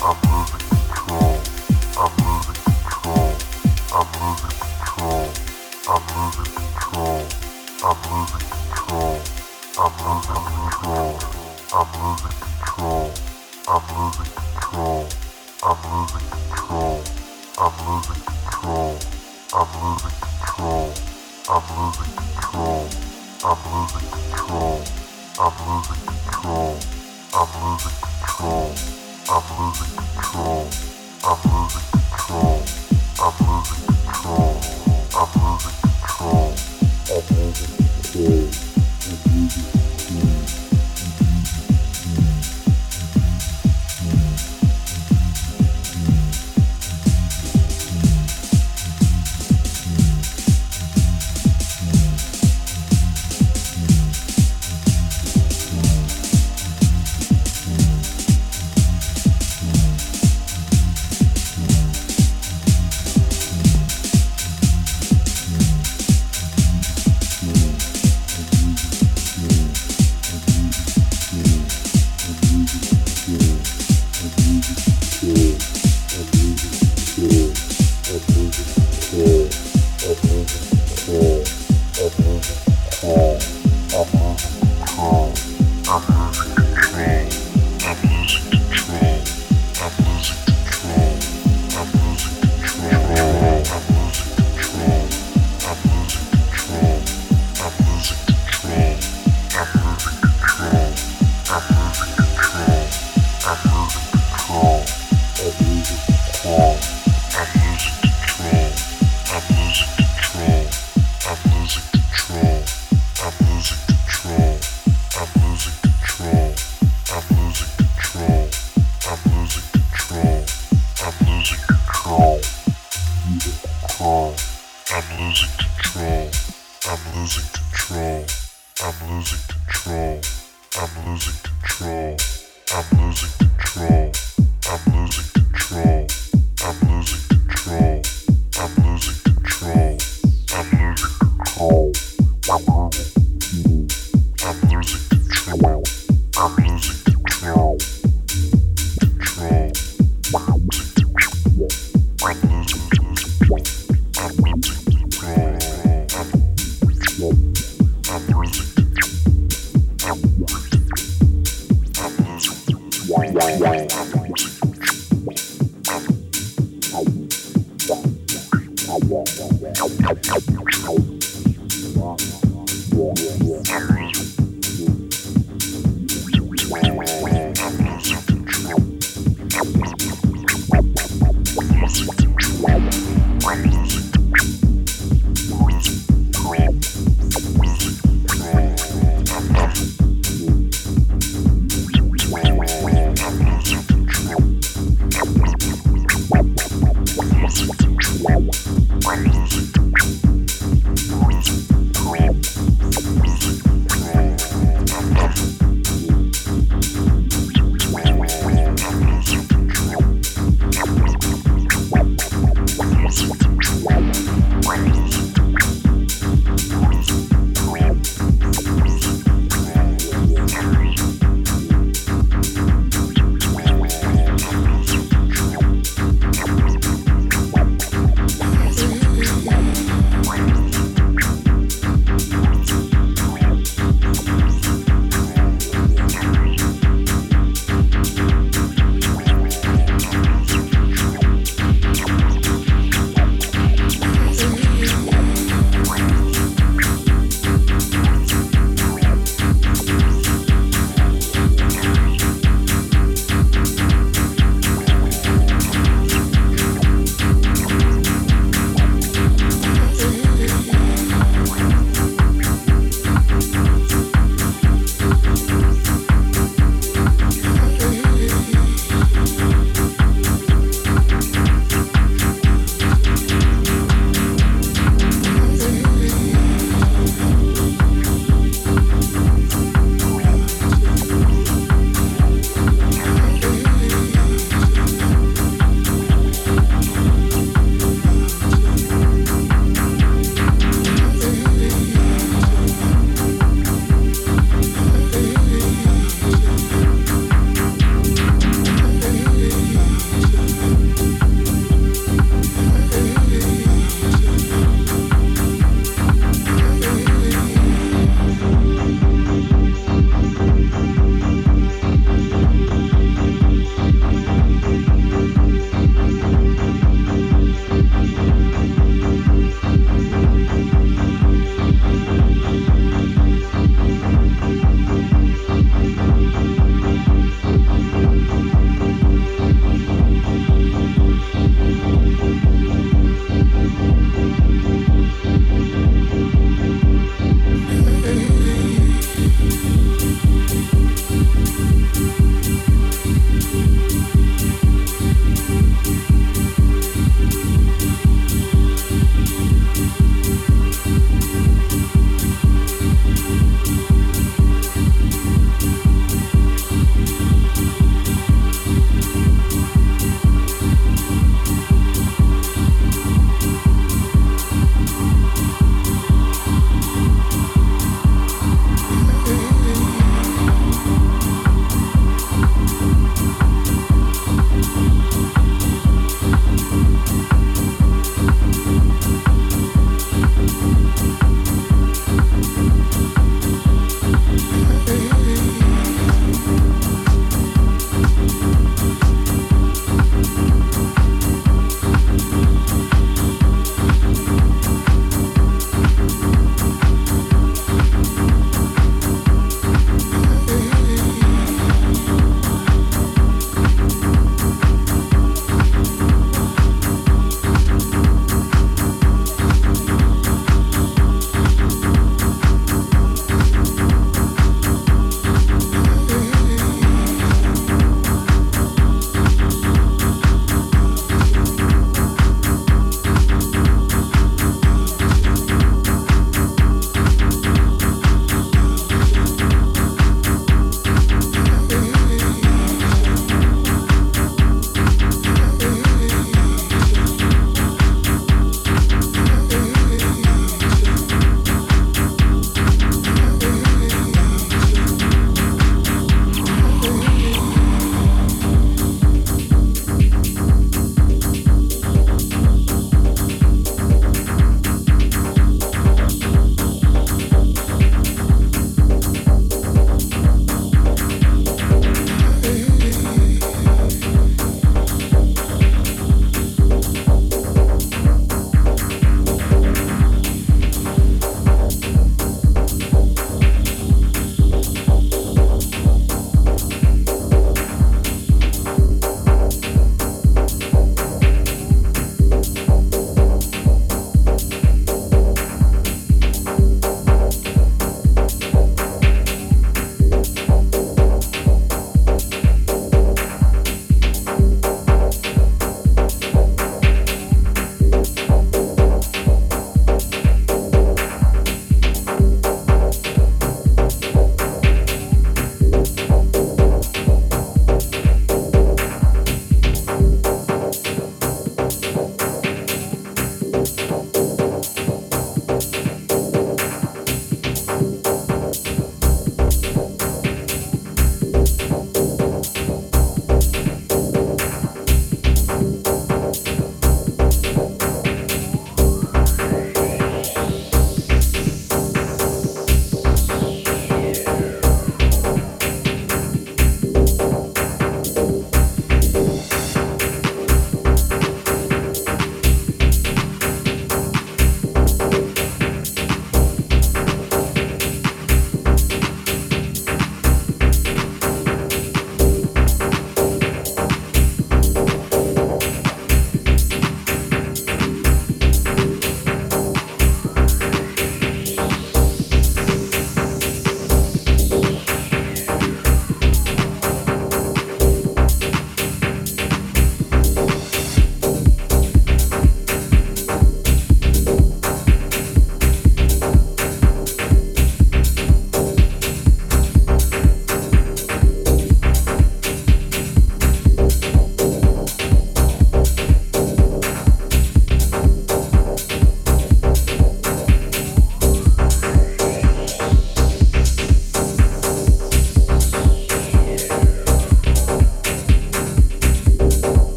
I'm losing control. I'm losing control. I'm losing control. I'm losing control. I'm losing control. I'm losing control. I'm losing control.